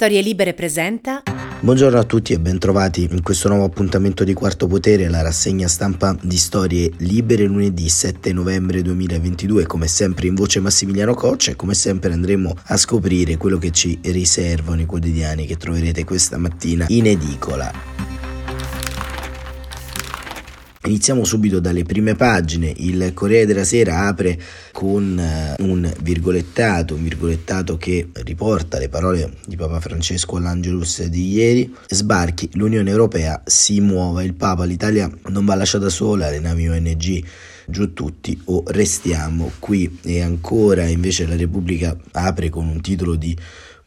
Storie Libere presenta. Buongiorno a tutti e bentrovati in questo nuovo appuntamento di Quarto Potere, la rassegna stampa di Storie Libere lunedì 7 novembre 2022. Come sempre in voce Massimiliano Coccia e come sempre andremo a scoprire quello che ci riservano i quotidiani che troverete questa mattina in edicola. Iniziamo subito dalle prime pagine. Il Corriere della Sera apre con eh, un virgolettato, un virgolettato che riporta le parole di Papa Francesco all'Angelus di ieri. Sbarchi, l'Unione Europea si muove, il Papa, l'Italia non va lasciata sola, le navi ONG giù tutti o restiamo qui. E ancora invece la Repubblica apre con un titolo di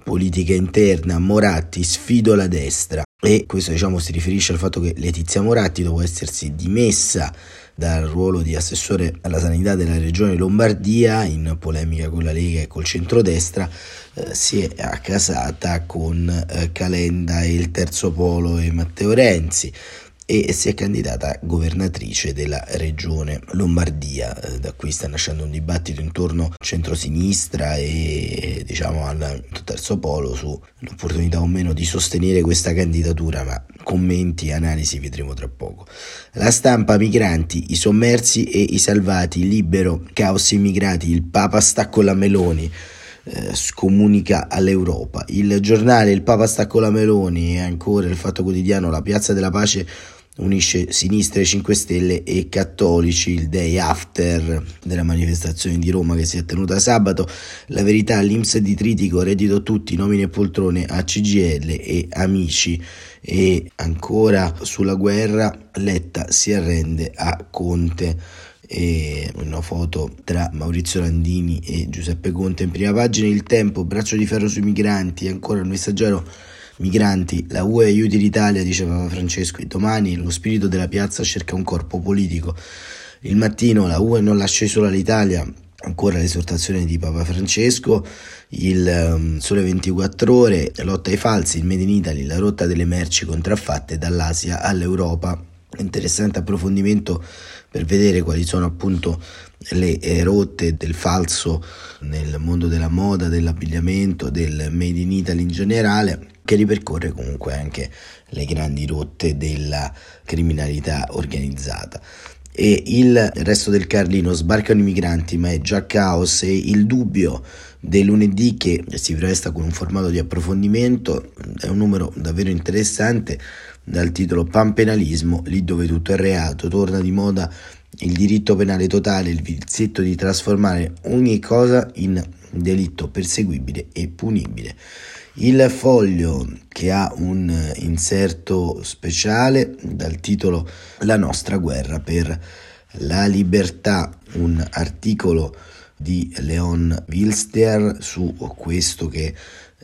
politica interna, Moratti sfido la destra e questo diciamo si riferisce al fatto che Letizia Moratti dopo essersi dimessa dal ruolo di assessore alla sanità della regione Lombardia in polemica con la Lega e col centrodestra eh, si è accasata con eh, Calenda e il terzo polo e Matteo Renzi e si è candidata governatrice della regione Lombardia. Eh, da qui sta nascendo un dibattito intorno centrosinistra e diciamo al terzo polo sull'opportunità o meno di sostenere questa candidatura, ma commenti e analisi vedremo tra poco. La stampa, migranti, i sommersi e i salvati, libero, caos immigrati, il Papa sta con la Meloni. Eh, scomunica all'Europa. Il giornale Il Papa sta con la Meloni e ancora il Fatto Quotidiano La Piazza della Pace unisce sinistre 5 Stelle e cattolici il day after della manifestazione di Roma che si è tenuta sabato. La verità, l'Inps di Tritico, reddito tutti, nomine e poltrone a CGL e amici. E ancora sulla guerra, Letta si arrende a Conte e una foto tra Maurizio Landini e Giuseppe Conte in prima pagina il tempo braccio di ferro sui migranti ancora il messaggero Migranti, la UE aiuti l'Italia, diceva Francesco, e domani lo spirito della piazza cerca un corpo politico. Il mattino la UE non lascia sola l'Italia, ancora l'esortazione di Papa Francesco, il um, Sole 24 ore, lotta ai falsi, il Made in Italy, la rotta delle merci contraffatte dall'Asia all'Europa. Interessante approfondimento per vedere quali sono appunto le eh, rotte del falso nel mondo della moda, dell'abbigliamento, del Made in Italy in generale che ripercorre comunque anche le grandi rotte della criminalità organizzata. E il resto del Carlino sbarcano i migranti, ma è già caos e il dubbio del lunedì che si presta con un formato di approfondimento è un numero davvero interessante dal titolo Panpenalismo, lì dove tutto è reato, torna di moda il diritto penale totale, il vizietto di trasformare ogni cosa in delitto perseguibile e punibile. Il foglio che ha un inserto speciale dal titolo La nostra guerra per la libertà, un articolo di Leon Wilster su questo che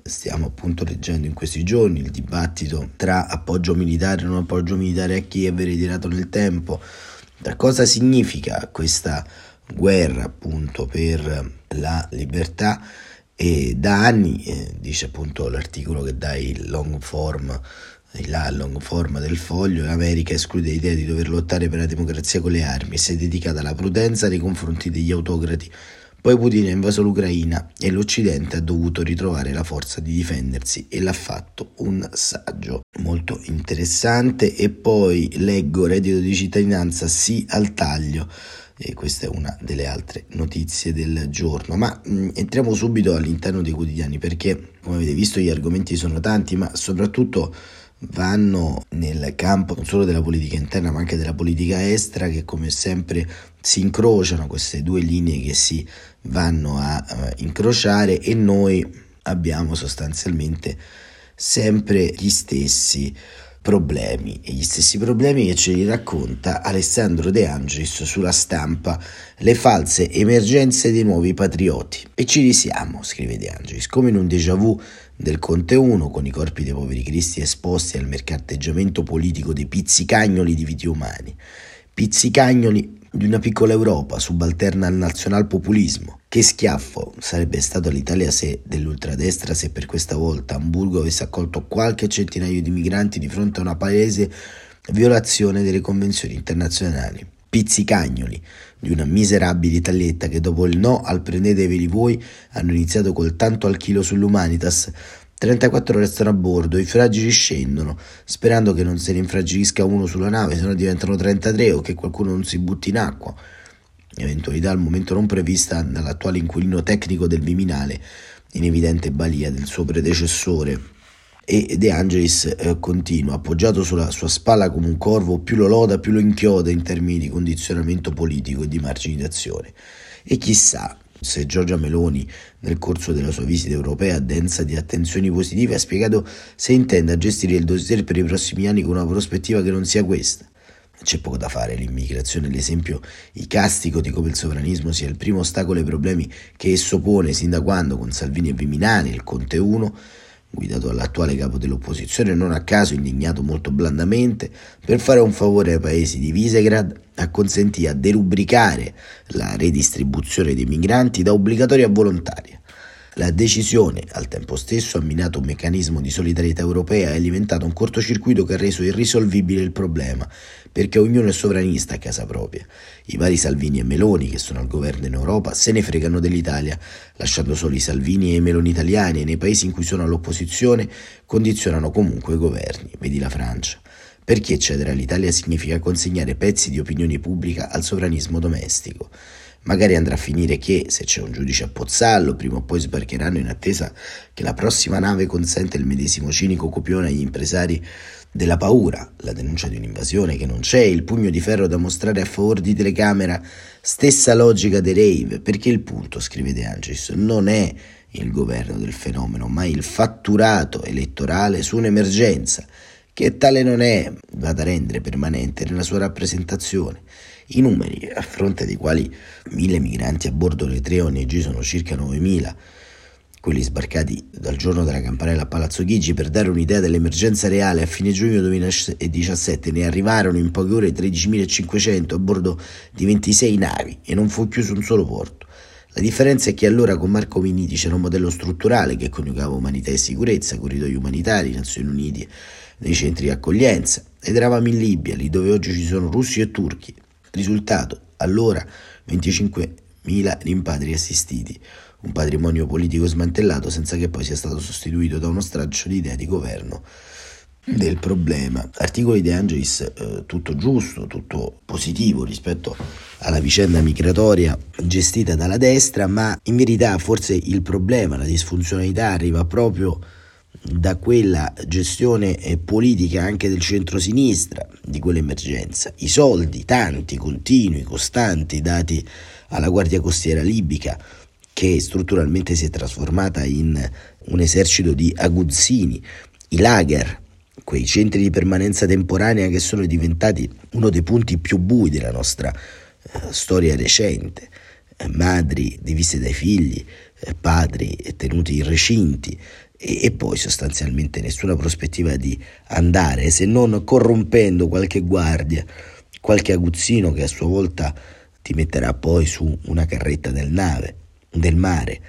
stiamo appunto leggendo in questi giorni, il dibattito tra appoggio militare e non appoggio militare a Kiev ritirato nel tempo, da cosa significa questa guerra appunto per la libertà e da anni, eh, dice appunto l'articolo che dà il long form, la long form del foglio, l'America esclude l'idea di dover lottare per la democrazia con le armi e si è dedicata alla prudenza nei confronti degli autocrati. Poi Putin ha invaso l'Ucraina e l'Occidente ha dovuto ritrovare la forza di difendersi e l'ha fatto un saggio molto interessante e poi leggo reddito di cittadinanza sì al taglio e questa è una delle altre notizie del giorno. Ma mh, mm, entriamo subito all'interno dei quotidiani perché, come avete visto, gli argomenti sono tanti, ma soprattutto vanno nel campo non solo della politica interna ma anche della politica estera che come sempre si incrociano queste due linee che si vanno a uh, incrociare e noi abbiamo sostanzialmente sempre gli stessi problemi e gli stessi problemi che ce li racconta Alessandro De Angelis sulla stampa, le false emergenze dei nuovi patrioti. E ci risiamo, scrive De Angelis, come in un déjà vu del Conte 1 con i corpi dei poveri cristi esposti al mercatteggiamento politico dei pizzicagnoli di viti umani. Pizzicagnoli di una piccola Europa subalterna al nazionalpopulismo. Che schiaffo sarebbe stato l'Italia se dell'ultradestra se per questa volta Hamburgo avesse accolto qualche centinaio di migranti di fronte a una palese violazione delle convenzioni internazionali. Pizzicagnoli di una miserabile Italietta che dopo il no al prendeteveli voi hanno iniziato col tanto al chilo sull'Humanitas 34 restano a bordo, i fragili scendono, sperando che non se ne infragilisca uno sulla nave, se no diventano 33 o che qualcuno non si butti in acqua. Eventualità al momento non prevista dall'attuale inquilino tecnico del Viminale, in evidente balia del suo predecessore. E De Angelis eh, continua, appoggiato sulla sua spalla come un corvo, più lo loda, più lo inchioda in termini di condizionamento politico e di margini d'azione. E chissà se Giorgia Meloni, nel corso della sua visita europea densa di attenzioni positive, ha spiegato se intenda gestire il dossier per i prossimi anni con una prospettiva che non sia questa. C'è poco da fare, l'immigrazione è l'esempio icastico di come il sovranismo sia il primo ostacolo ai problemi che esso pone sin da quando con Salvini e Viminani, il Conte 1, guidato dall'attuale capo dell'opposizione, non a caso indignato molto blandamente, per fare un favore ai paesi di Visegrad, acconsentì a derubricare la redistribuzione dei migranti da obbligatoria a volontaria. La decisione, al tempo stesso, ha minato un meccanismo di solidarietà europea e alimentato un cortocircuito che ha reso irrisolvibile il problema, perché ognuno è sovranista a casa propria. I vari Salvini e Meloni, che sono al governo in Europa, se ne fregano dell'Italia, lasciando solo i Salvini e i Meloni italiani e nei paesi in cui sono all'opposizione condizionano comunque i governi, vedi la Francia. Perché cedere all'Italia significa consegnare pezzi di opinione pubblica al sovranismo domestico. Magari andrà a finire che, se c'è un giudice a Pozzallo, prima o poi sbarcheranno in attesa che la prossima nave consenta il medesimo cinico copione agli impresari della paura, la denuncia di un'invasione che non c'è, il pugno di ferro da mostrare a favore di telecamera, stessa logica dei rave, perché il punto, scrive De Angelis, non è il governo del fenomeno, ma il fatturato elettorale su un'emergenza, che tale non è, va da rendere permanente nella sua rappresentazione. I numeri, a fronte dei quali mille migranti a bordo delle tre ONG sono circa 9.000, quelli sbarcati dal giorno della campanella a Palazzo Chigi per dare un'idea dell'emergenza reale, a fine giugno 2017 ne arrivarono in poche ore 13.500 a bordo di 26 navi e non fu chiuso un solo porto. La differenza è che allora con Marco Miniti c'era un modello strutturale che coniugava umanità e sicurezza, corridoi umanitari, Nazioni Unite, dei centri di accoglienza ed eravamo in Libia, lì dove oggi ci sono russi e turchi, Risultato, allora 25.000 rimpatri assistiti, un patrimonio politico smantellato senza che poi sia stato sostituito da uno straccio di idea di governo del problema. Articoli di Angelis eh, tutto giusto, tutto positivo rispetto alla vicenda migratoria gestita dalla destra, ma in verità forse il problema, la disfunzionalità arriva proprio da quella gestione eh, politica anche del centro-sinistra di quell'emergenza. I soldi, tanti, continui, costanti, dati alla Guardia Costiera libica, che strutturalmente si è trasformata in un esercito di aguzzini, i lager, quei centri di permanenza temporanea che sono diventati uno dei punti più bui della nostra eh, storia recente, eh, madri divise dai figli, eh, padri tenuti in recinti, e, e poi sostanzialmente nessuna prospettiva di andare se non corrompendo qualche guardia, qualche aguzzino che a sua volta ti metterà poi su una carretta del nave, del mare.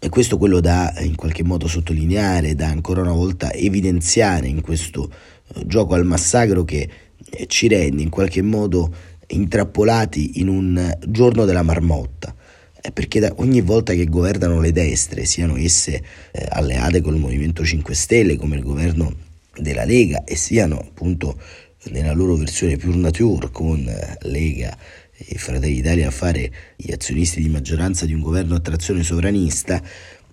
E questo quello da in qualche modo sottolineare, da ancora una volta evidenziare in questo eh, gioco al massacro che eh, ci rende in qualche modo intrappolati in un giorno della marmotta perché ogni volta che governano le destre, siano esse eh, alleate col Movimento 5 Stelle come il governo della Lega e siano appunto nella loro versione pure nature con eh, Lega e Fratelli d'Italia a fare gli azionisti di maggioranza di un governo a trazione sovranista,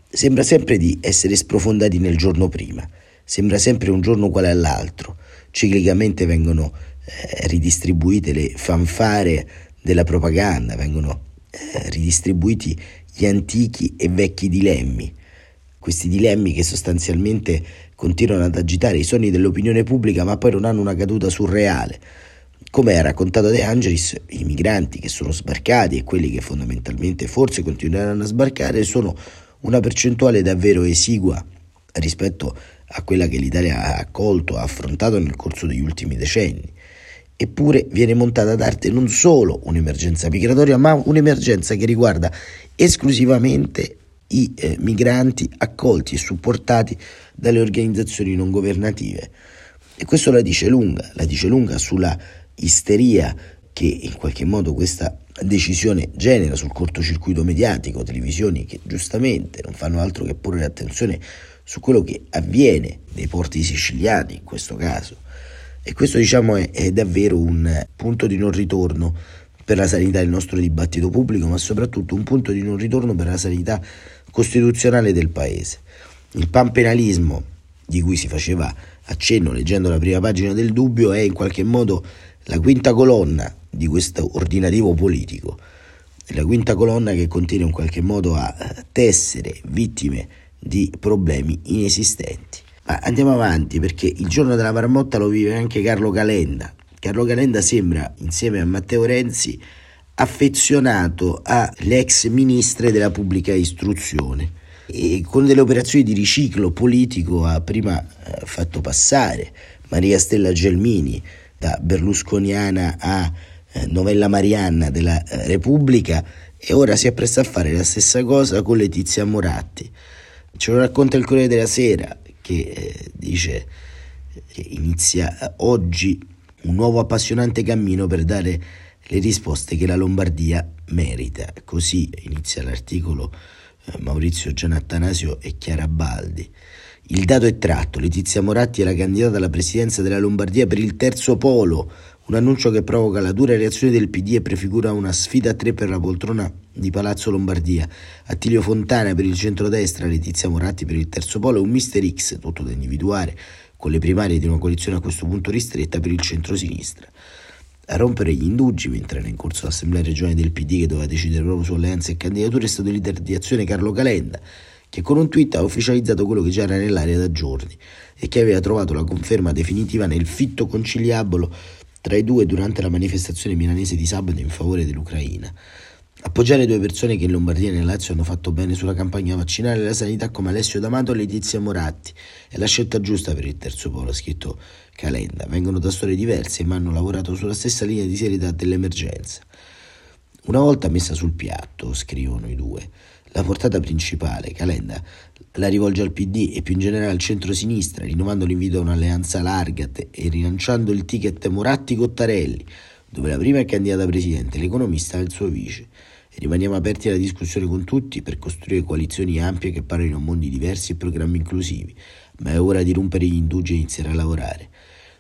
sembra sempre di essere sprofondati nel giorno prima, sembra sempre un giorno uguale all'altro, ciclicamente vengono eh, ridistribuite le fanfare della propaganda, vengono eh, ridistribuiti gli antichi e vecchi dilemmi, questi dilemmi che sostanzialmente continuano ad agitare i sogni dell'opinione pubblica ma poi non hanno una caduta surreale. Come ha raccontato De Angelis, i migranti che sono sbarcati e quelli che fondamentalmente forse continueranno a sbarcare sono una percentuale davvero esigua rispetto a quella che l'Italia ha accolto, ha affrontato nel corso degli ultimi decenni. Eppure viene montata ad arte non solo un'emergenza migratoria, ma un'emergenza che riguarda esclusivamente i eh, migranti accolti e supportati dalle organizzazioni non governative. E questo la dice lunga, la dice lunga sulla isteria che in qualche modo questa decisione genera sul cortocircuito mediatico, televisioni che giustamente non fanno altro che porre l'attenzione su quello che avviene nei porti siciliani in questo caso. E questo diciamo è, è davvero un punto di non ritorno per la sanità del nostro dibattito pubblico, ma soprattutto un punto di non ritorno per la sanità costituzionale del Paese. Il panpenalismo di cui si faceva accenno leggendo la prima pagina del dubbio è in qualche modo la quinta colonna di questo ordinativo politico, la quinta colonna che continua in qualche modo a tessere vittime di problemi inesistenti. Ma andiamo avanti perché il giorno della marmotta lo vive anche Carlo Calenda. Carlo Calenda sembra, insieme a Matteo Renzi, affezionato alle ex ministre della pubblica istruzione e con delle operazioni di riciclo politico ha prima eh, fatto passare Maria Stella Gelmini da berlusconiana a eh, novella Marianna della eh, Repubblica e ora si appresta a fare la stessa cosa con Letizia Moratti. Ce lo racconta il Corriere della Sera che eh, dice inizia eh, oggi un nuovo appassionante cammino per dare le risposte che la Lombardia merita. Così inizia l'articolo eh, Maurizio Gianattanasio e Chiara Baldi. Il dato è tratto, Letizia Moratti la candidata alla presidenza della Lombardia per il terzo polo, un annuncio che provoca la dura reazione del PD e prefigura una sfida a tre per la poltrona di Palazzo Lombardia. Attilio Fontana per il centrodestra, Letizia Moratti per il terzo polo e un Mister X, tutto da individuare, con le primarie di una coalizione a questo punto ristretta per il centrosinistra. A rompere gli indugi mentre era in corso l'assemblea regionale del PD che doveva decidere proprio su alleanze e candidature è stato il leader di azione Carlo Calenda, che con un tweet ha ufficializzato quello che già era nell'aria da giorni e che aveva trovato la conferma definitiva nel fitto conciliabolo tra i due durante la manifestazione milanese di sabato in favore dell'Ucraina. Appoggiare due persone che in Lombardia e nel Lazio hanno fatto bene sulla campagna vaccinale e la sanità come Alessio D'Amato e Letizia Moratti è la scelta giusta per il terzo polo, ha scritto Calenda. Vengono da storie diverse ma hanno lavorato sulla stessa linea di serietà dell'emergenza. Una volta messa sul piatto, scrivono i due, la portata principale, Calenda, la rivolge al PD e più in generale al centro-sinistra, rinnovando l'invito a un'alleanza larga e rilanciando il ticket Moratti-Cottarelli, dove la prima è candidata presidente, l'economista è il suo vice. E rimaniamo aperti alla discussione con tutti per costruire coalizioni ampie che parlino mondi diversi e programmi inclusivi, ma è ora di rompere gli indugi e iniziare a lavorare.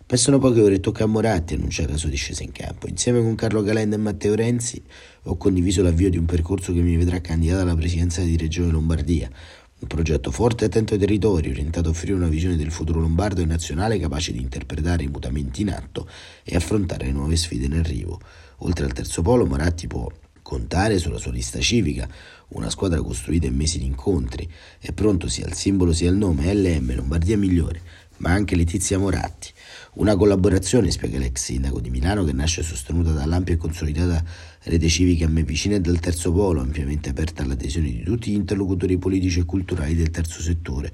Passano poche ore e tocca a Moratti annunciare la sua discesa in campo. Insieme con Carlo Calenda e Matteo Renzi ho condiviso l'avvio di un percorso che mi vedrà candidata alla presidenza di Regione Lombardia. Un progetto forte e attento ai territori, orientato a offrire una visione del futuro lombardo e nazionale capace di interpretare i mutamenti in atto e affrontare le nuove sfide in arrivo. Oltre al terzo polo, Moratti può contare sulla sua lista civica, una squadra costruita in mesi di incontri, è pronto sia il simbolo sia il nome, LM Lombardia Migliore, ma anche Letizia Moratti. Una collaborazione, spiega l'ex sindaco di Milano, che nasce sostenuta dall'ampia e consolidata rete civica a me vicina e dal terzo polo, ampiamente aperta all'adesione di tutti gli interlocutori politici e culturali del terzo settore.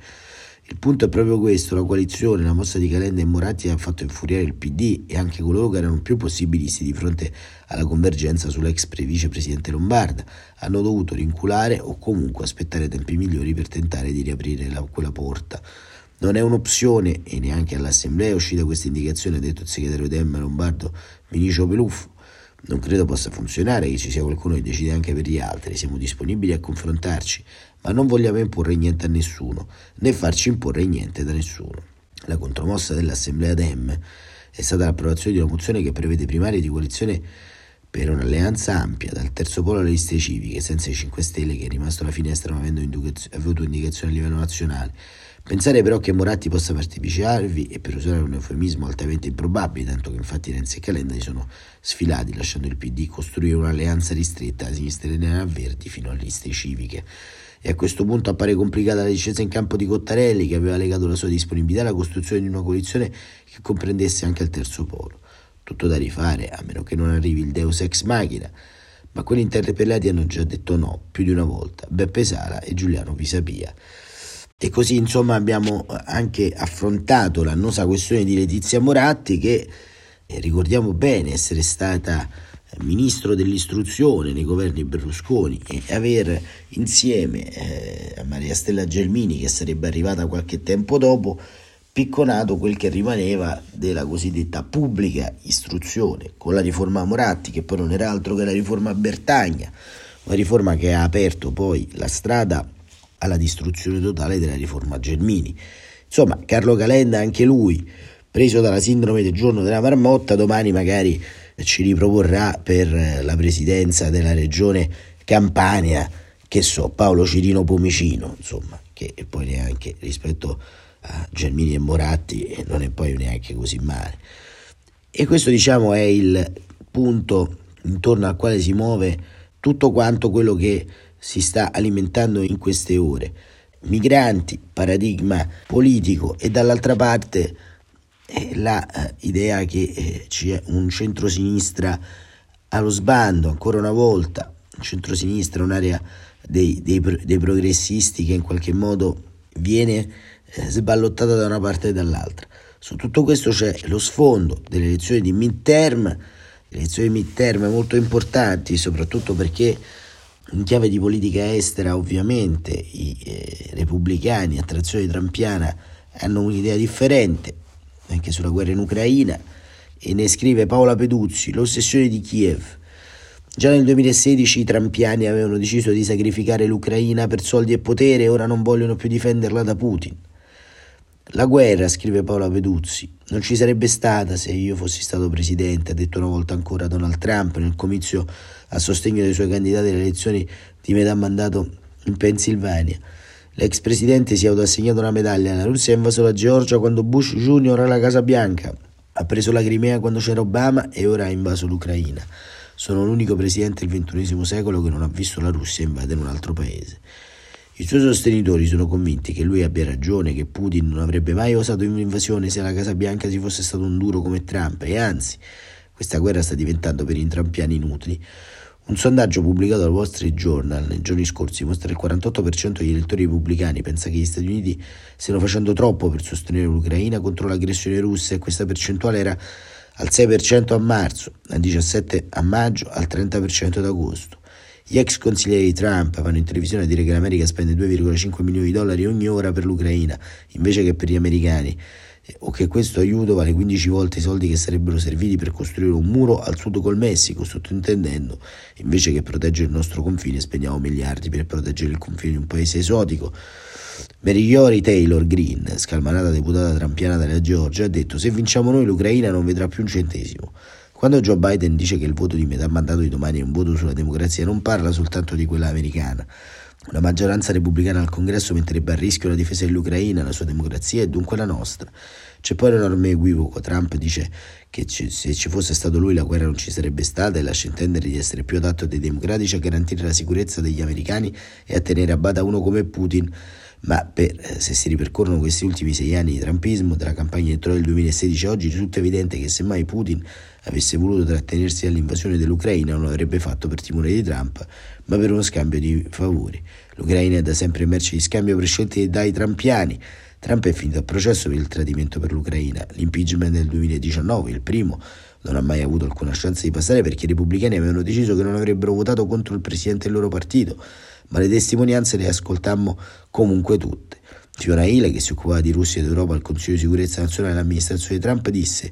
Il punto è proprio questo, la coalizione, la mossa di Calenda e Moratti ha fatto infuriare il PD e anche coloro che erano più possibilisti di fronte alla convergenza sull'ex vicepresidente Lombarda hanno dovuto rinculare o comunque aspettare tempi migliori per tentare di riaprire la, quella porta. Non è un'opzione e neanche all'Assemblea è uscita questa indicazione, ha detto il segretario Demma Lombardo Vinicio Peluffo. Non credo possa funzionare che ci sia qualcuno che decide anche per gli altri, siamo disponibili a confrontarci, ma non vogliamo imporre niente a nessuno, né farci imporre niente da nessuno. La contromossa dell'Assemblea Dem è stata l'approvazione di una mozione che prevede primarie di coalizione per un'alleanza ampia dal terzo polo alle liste civiche, senza i 5 Stelle che è rimasto alla finestra ma avendo avuto indicazioni a livello nazionale. Pensare però che Moratti possa parteciparvi è per usare un eufemismo altamente improbabile, tanto che infatti Renzi e Calenda si sono sfilati lasciando il PD costruire un'alleanza ristretta a sinistra e a verdi fino alle liste civiche. E a questo punto appare complicata la discesa in campo di Cottarelli, che aveva legato la sua disponibilità alla costruzione di una coalizione che comprendesse anche il terzo polo. Tutto da rifare, a meno che non arrivi il Deus ex machina. Ma quelli interpellati hanno già detto no più di una volta, Beppe Sala e Giuliano Pisapia. E così insomma abbiamo anche affrontato l'annosa questione di Letizia Moratti che eh, ricordiamo bene essere stata ministro dell'istruzione nei governi Berlusconi e aver insieme eh, a Maria Stella Gelmini che sarebbe arrivata qualche tempo dopo picconato quel che rimaneva della cosiddetta pubblica istruzione con la riforma Moratti che poi non era altro che la riforma Bertagna una riforma che ha aperto poi la strada alla distruzione totale della riforma Gelmini. Insomma, Carlo Calenda, anche lui, preso dalla sindrome del giorno della marmotta, domani magari ci riproporrà per la presidenza della regione Campania, che so, Paolo Cirino Pomicino, insomma, che poi neanche rispetto a Germini e Moratti non è poi neanche così male. E questo diciamo è il punto intorno al quale si muove tutto quanto quello che si sta alimentando in queste ore. Migranti, paradigma politico e dall'altra parte eh, l'idea eh, che eh, c'è un centrosinistra allo sbando, ancora una volta, un centrosinistra, un'area dei, dei, dei progressisti che in qualche modo viene sballottata da una parte e dall'altra. Su tutto questo c'è lo sfondo delle elezioni di midterm, elezioni midterm molto importanti, soprattutto perché in chiave di politica estera ovviamente i eh, repubblicani a trazione trampiana hanno un'idea differente anche sulla guerra in Ucraina e ne scrive Paola Peduzzi, l'ossessione di Kiev. Già nel 2016 i trampiani avevano deciso di sacrificare l'Ucraina per soldi e potere e ora non vogliono più difenderla da Putin. La guerra, scrive Paola Peduzzi, non ci sarebbe stata se io fossi stato presidente, ha detto una volta ancora Donald Trump nel comizio a sostegno dei suoi candidati alle elezioni di metà mandato in Pennsylvania. L'ex presidente si è autoassegnato una medaglia. La Russia ha invaso la Georgia quando Bush Jr. era alla Casa Bianca. Ha preso la Crimea quando c'era Obama e ora ha invaso l'Ucraina. Sono l'unico presidente del XXI secolo che non ha visto la Russia invadere un altro paese. I suoi sostenitori sono convinti che lui abbia ragione, che Putin non avrebbe mai osato un'invasione se la Casa Bianca si fosse stato un duro come Trump e anzi, questa guerra sta diventando per i trampiani inutili. Un sondaggio pubblicato dal Wall Street Journal nei giorni scorsi mostra che il 48% degli elettori repubblicani pensa che gli Stati Uniti stiano facendo troppo per sostenere l'Ucraina contro l'aggressione russa e questa percentuale era al 6% a marzo, al 17% a maggio, al 30% ad agosto. Gli ex consiglieri di Trump vanno in televisione a dire che l'America spende 2,5 milioni di dollari ogni ora per l'Ucraina, invece che per gli americani, o che questo aiuto vale 15 volte i soldi che sarebbero serviti per costruire un muro al sud col Messico, sottintendendo, invece che proteggere il nostro confine, spendiamo miliardi per proteggere il confine di un paese esotico. Merigliori Taylor Green, scalmanata deputata trampiana della Georgia, ha detto se vinciamo noi l'Ucraina non vedrà più un centesimo. Quando Joe Biden dice che il voto di metà mandato di domani è un voto sulla democrazia, non parla soltanto di quella americana. Una maggioranza repubblicana al congresso metterebbe a rischio la difesa dell'Ucraina, la sua democrazia e dunque la nostra. C'è poi l'enorme equivoco. Trump dice che se ci fosse stato lui la guerra non ci sarebbe stata e lascia intendere di essere più adatto dei democratici a garantire la sicurezza degli americani e a tenere a bada uno come Putin ma per, eh, se si ripercorrono questi ultimi sei anni di trampismo della campagna elettorale del 2016 a oggi risulta evidente che se mai Putin avesse voluto trattenersi dall'invasione dell'Ucraina non l'avrebbe fatto per timore di Trump, ma per uno scambio di favori. L'Ucraina è da sempre merce di scambio per scelte dai trampiani. Trump è finito a processo per il tradimento per l'Ucraina. L'impeachment del 2019, il primo, non ha mai avuto alcuna chance di passare perché i repubblicani avevano deciso che non avrebbero votato contro il presidente del loro partito ma le testimonianze le ascoltammo comunque tutte. Fiona Hill, che si occupava di Russia ed Europa al Consiglio di sicurezza nazionale dell'amministrazione Trump, disse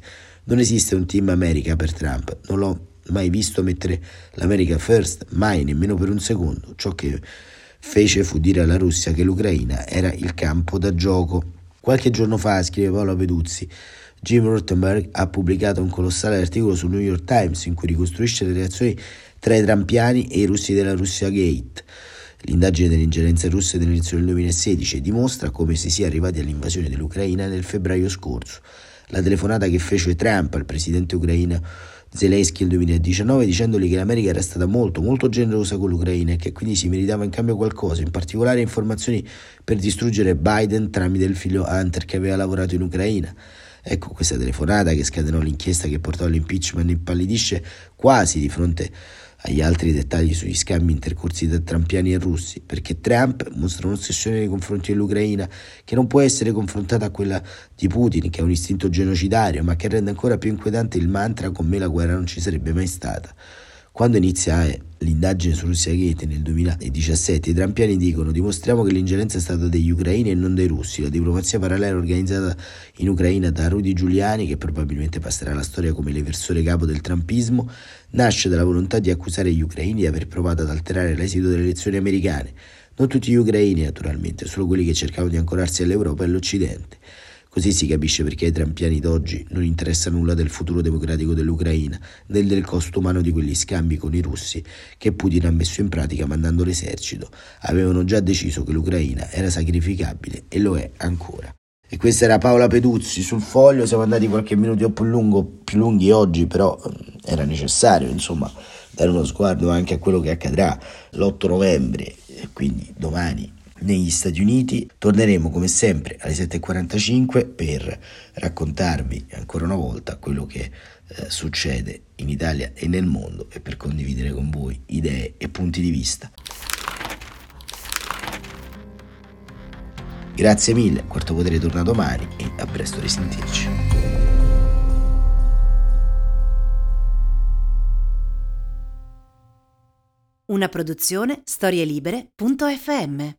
non esiste un team America per Trump, non l'ho mai visto mettere l'America first, mai, nemmeno per un secondo. Ciò che fece fu dire alla Russia che l'Ucraina era il campo da gioco. Qualche giorno fa, scrive Paolo Peduzzi, Jim Rottenberg ha pubblicato un colossale articolo sul New York Times in cui ricostruisce le reazioni tra i trampiani e i russi della Russia Gate. L'indagine delle ingerenze russe dell'inizio del 2016 dimostra come si sia arrivati all'invasione dell'Ucraina nel febbraio scorso. La telefonata che fece Trump al presidente ucraino Zelensky nel 2019 dicendogli che l'America era stata molto molto generosa con l'Ucraina e che quindi si meritava in cambio qualcosa, in particolare informazioni per distruggere Biden tramite il figlio Hunter che aveva lavorato in Ucraina. Ecco questa telefonata che scatenò l'inchiesta che portò all'impeachment impallidisce quasi di fronte agli altri dettagli sugli scambi intercorsi tra trampiani e russi, perché Trump mostra un'ossessione nei confronti dell'Ucraina che non può essere confrontata a quella di Putin, che ha un istinto genocidario, ma che rende ancora più inquietante il mantra con me la guerra non ci sarebbe mai stata. Quando inizia eh, l'indagine su Russia Gate nel 2017, i trampiani dicono dimostriamo che l'ingerenza è stata degli ucraini e non dei russi. La diplomazia parallela organizzata in Ucraina da Rudy Giuliani, che probabilmente passerà alla storia come l'eversore capo del trampismo, nasce dalla volontà di accusare gli ucraini di aver provato ad alterare l'esito delle elezioni americane. Non tutti gli ucraini, naturalmente, solo quelli che cercavano di ancorarsi all'Europa e all'Occidente. Così si capisce perché ai trampiani d'oggi non interessa nulla del futuro democratico dell'Ucraina, né del costo umano di quegli scambi con i russi che Putin ha messo in pratica mandando l'esercito. Avevano già deciso che l'Ucraina era sacrificabile e lo è ancora. E questa era Paola Peduzzi sul foglio, siamo andati qualche minuto più, lungo, più lunghi oggi, però mm, era necessario insomma dare uno sguardo anche a quello che accadrà l'8 novembre, quindi domani negli Stati Uniti. Torneremo come sempre alle 7.45 per raccontarvi ancora una volta quello che eh, succede in Italia e nel mondo e per condividere con voi idee e punti di vista. Grazie mille, Quarto Potere torna domani e a presto risentirci. Una produzione storielibere.fm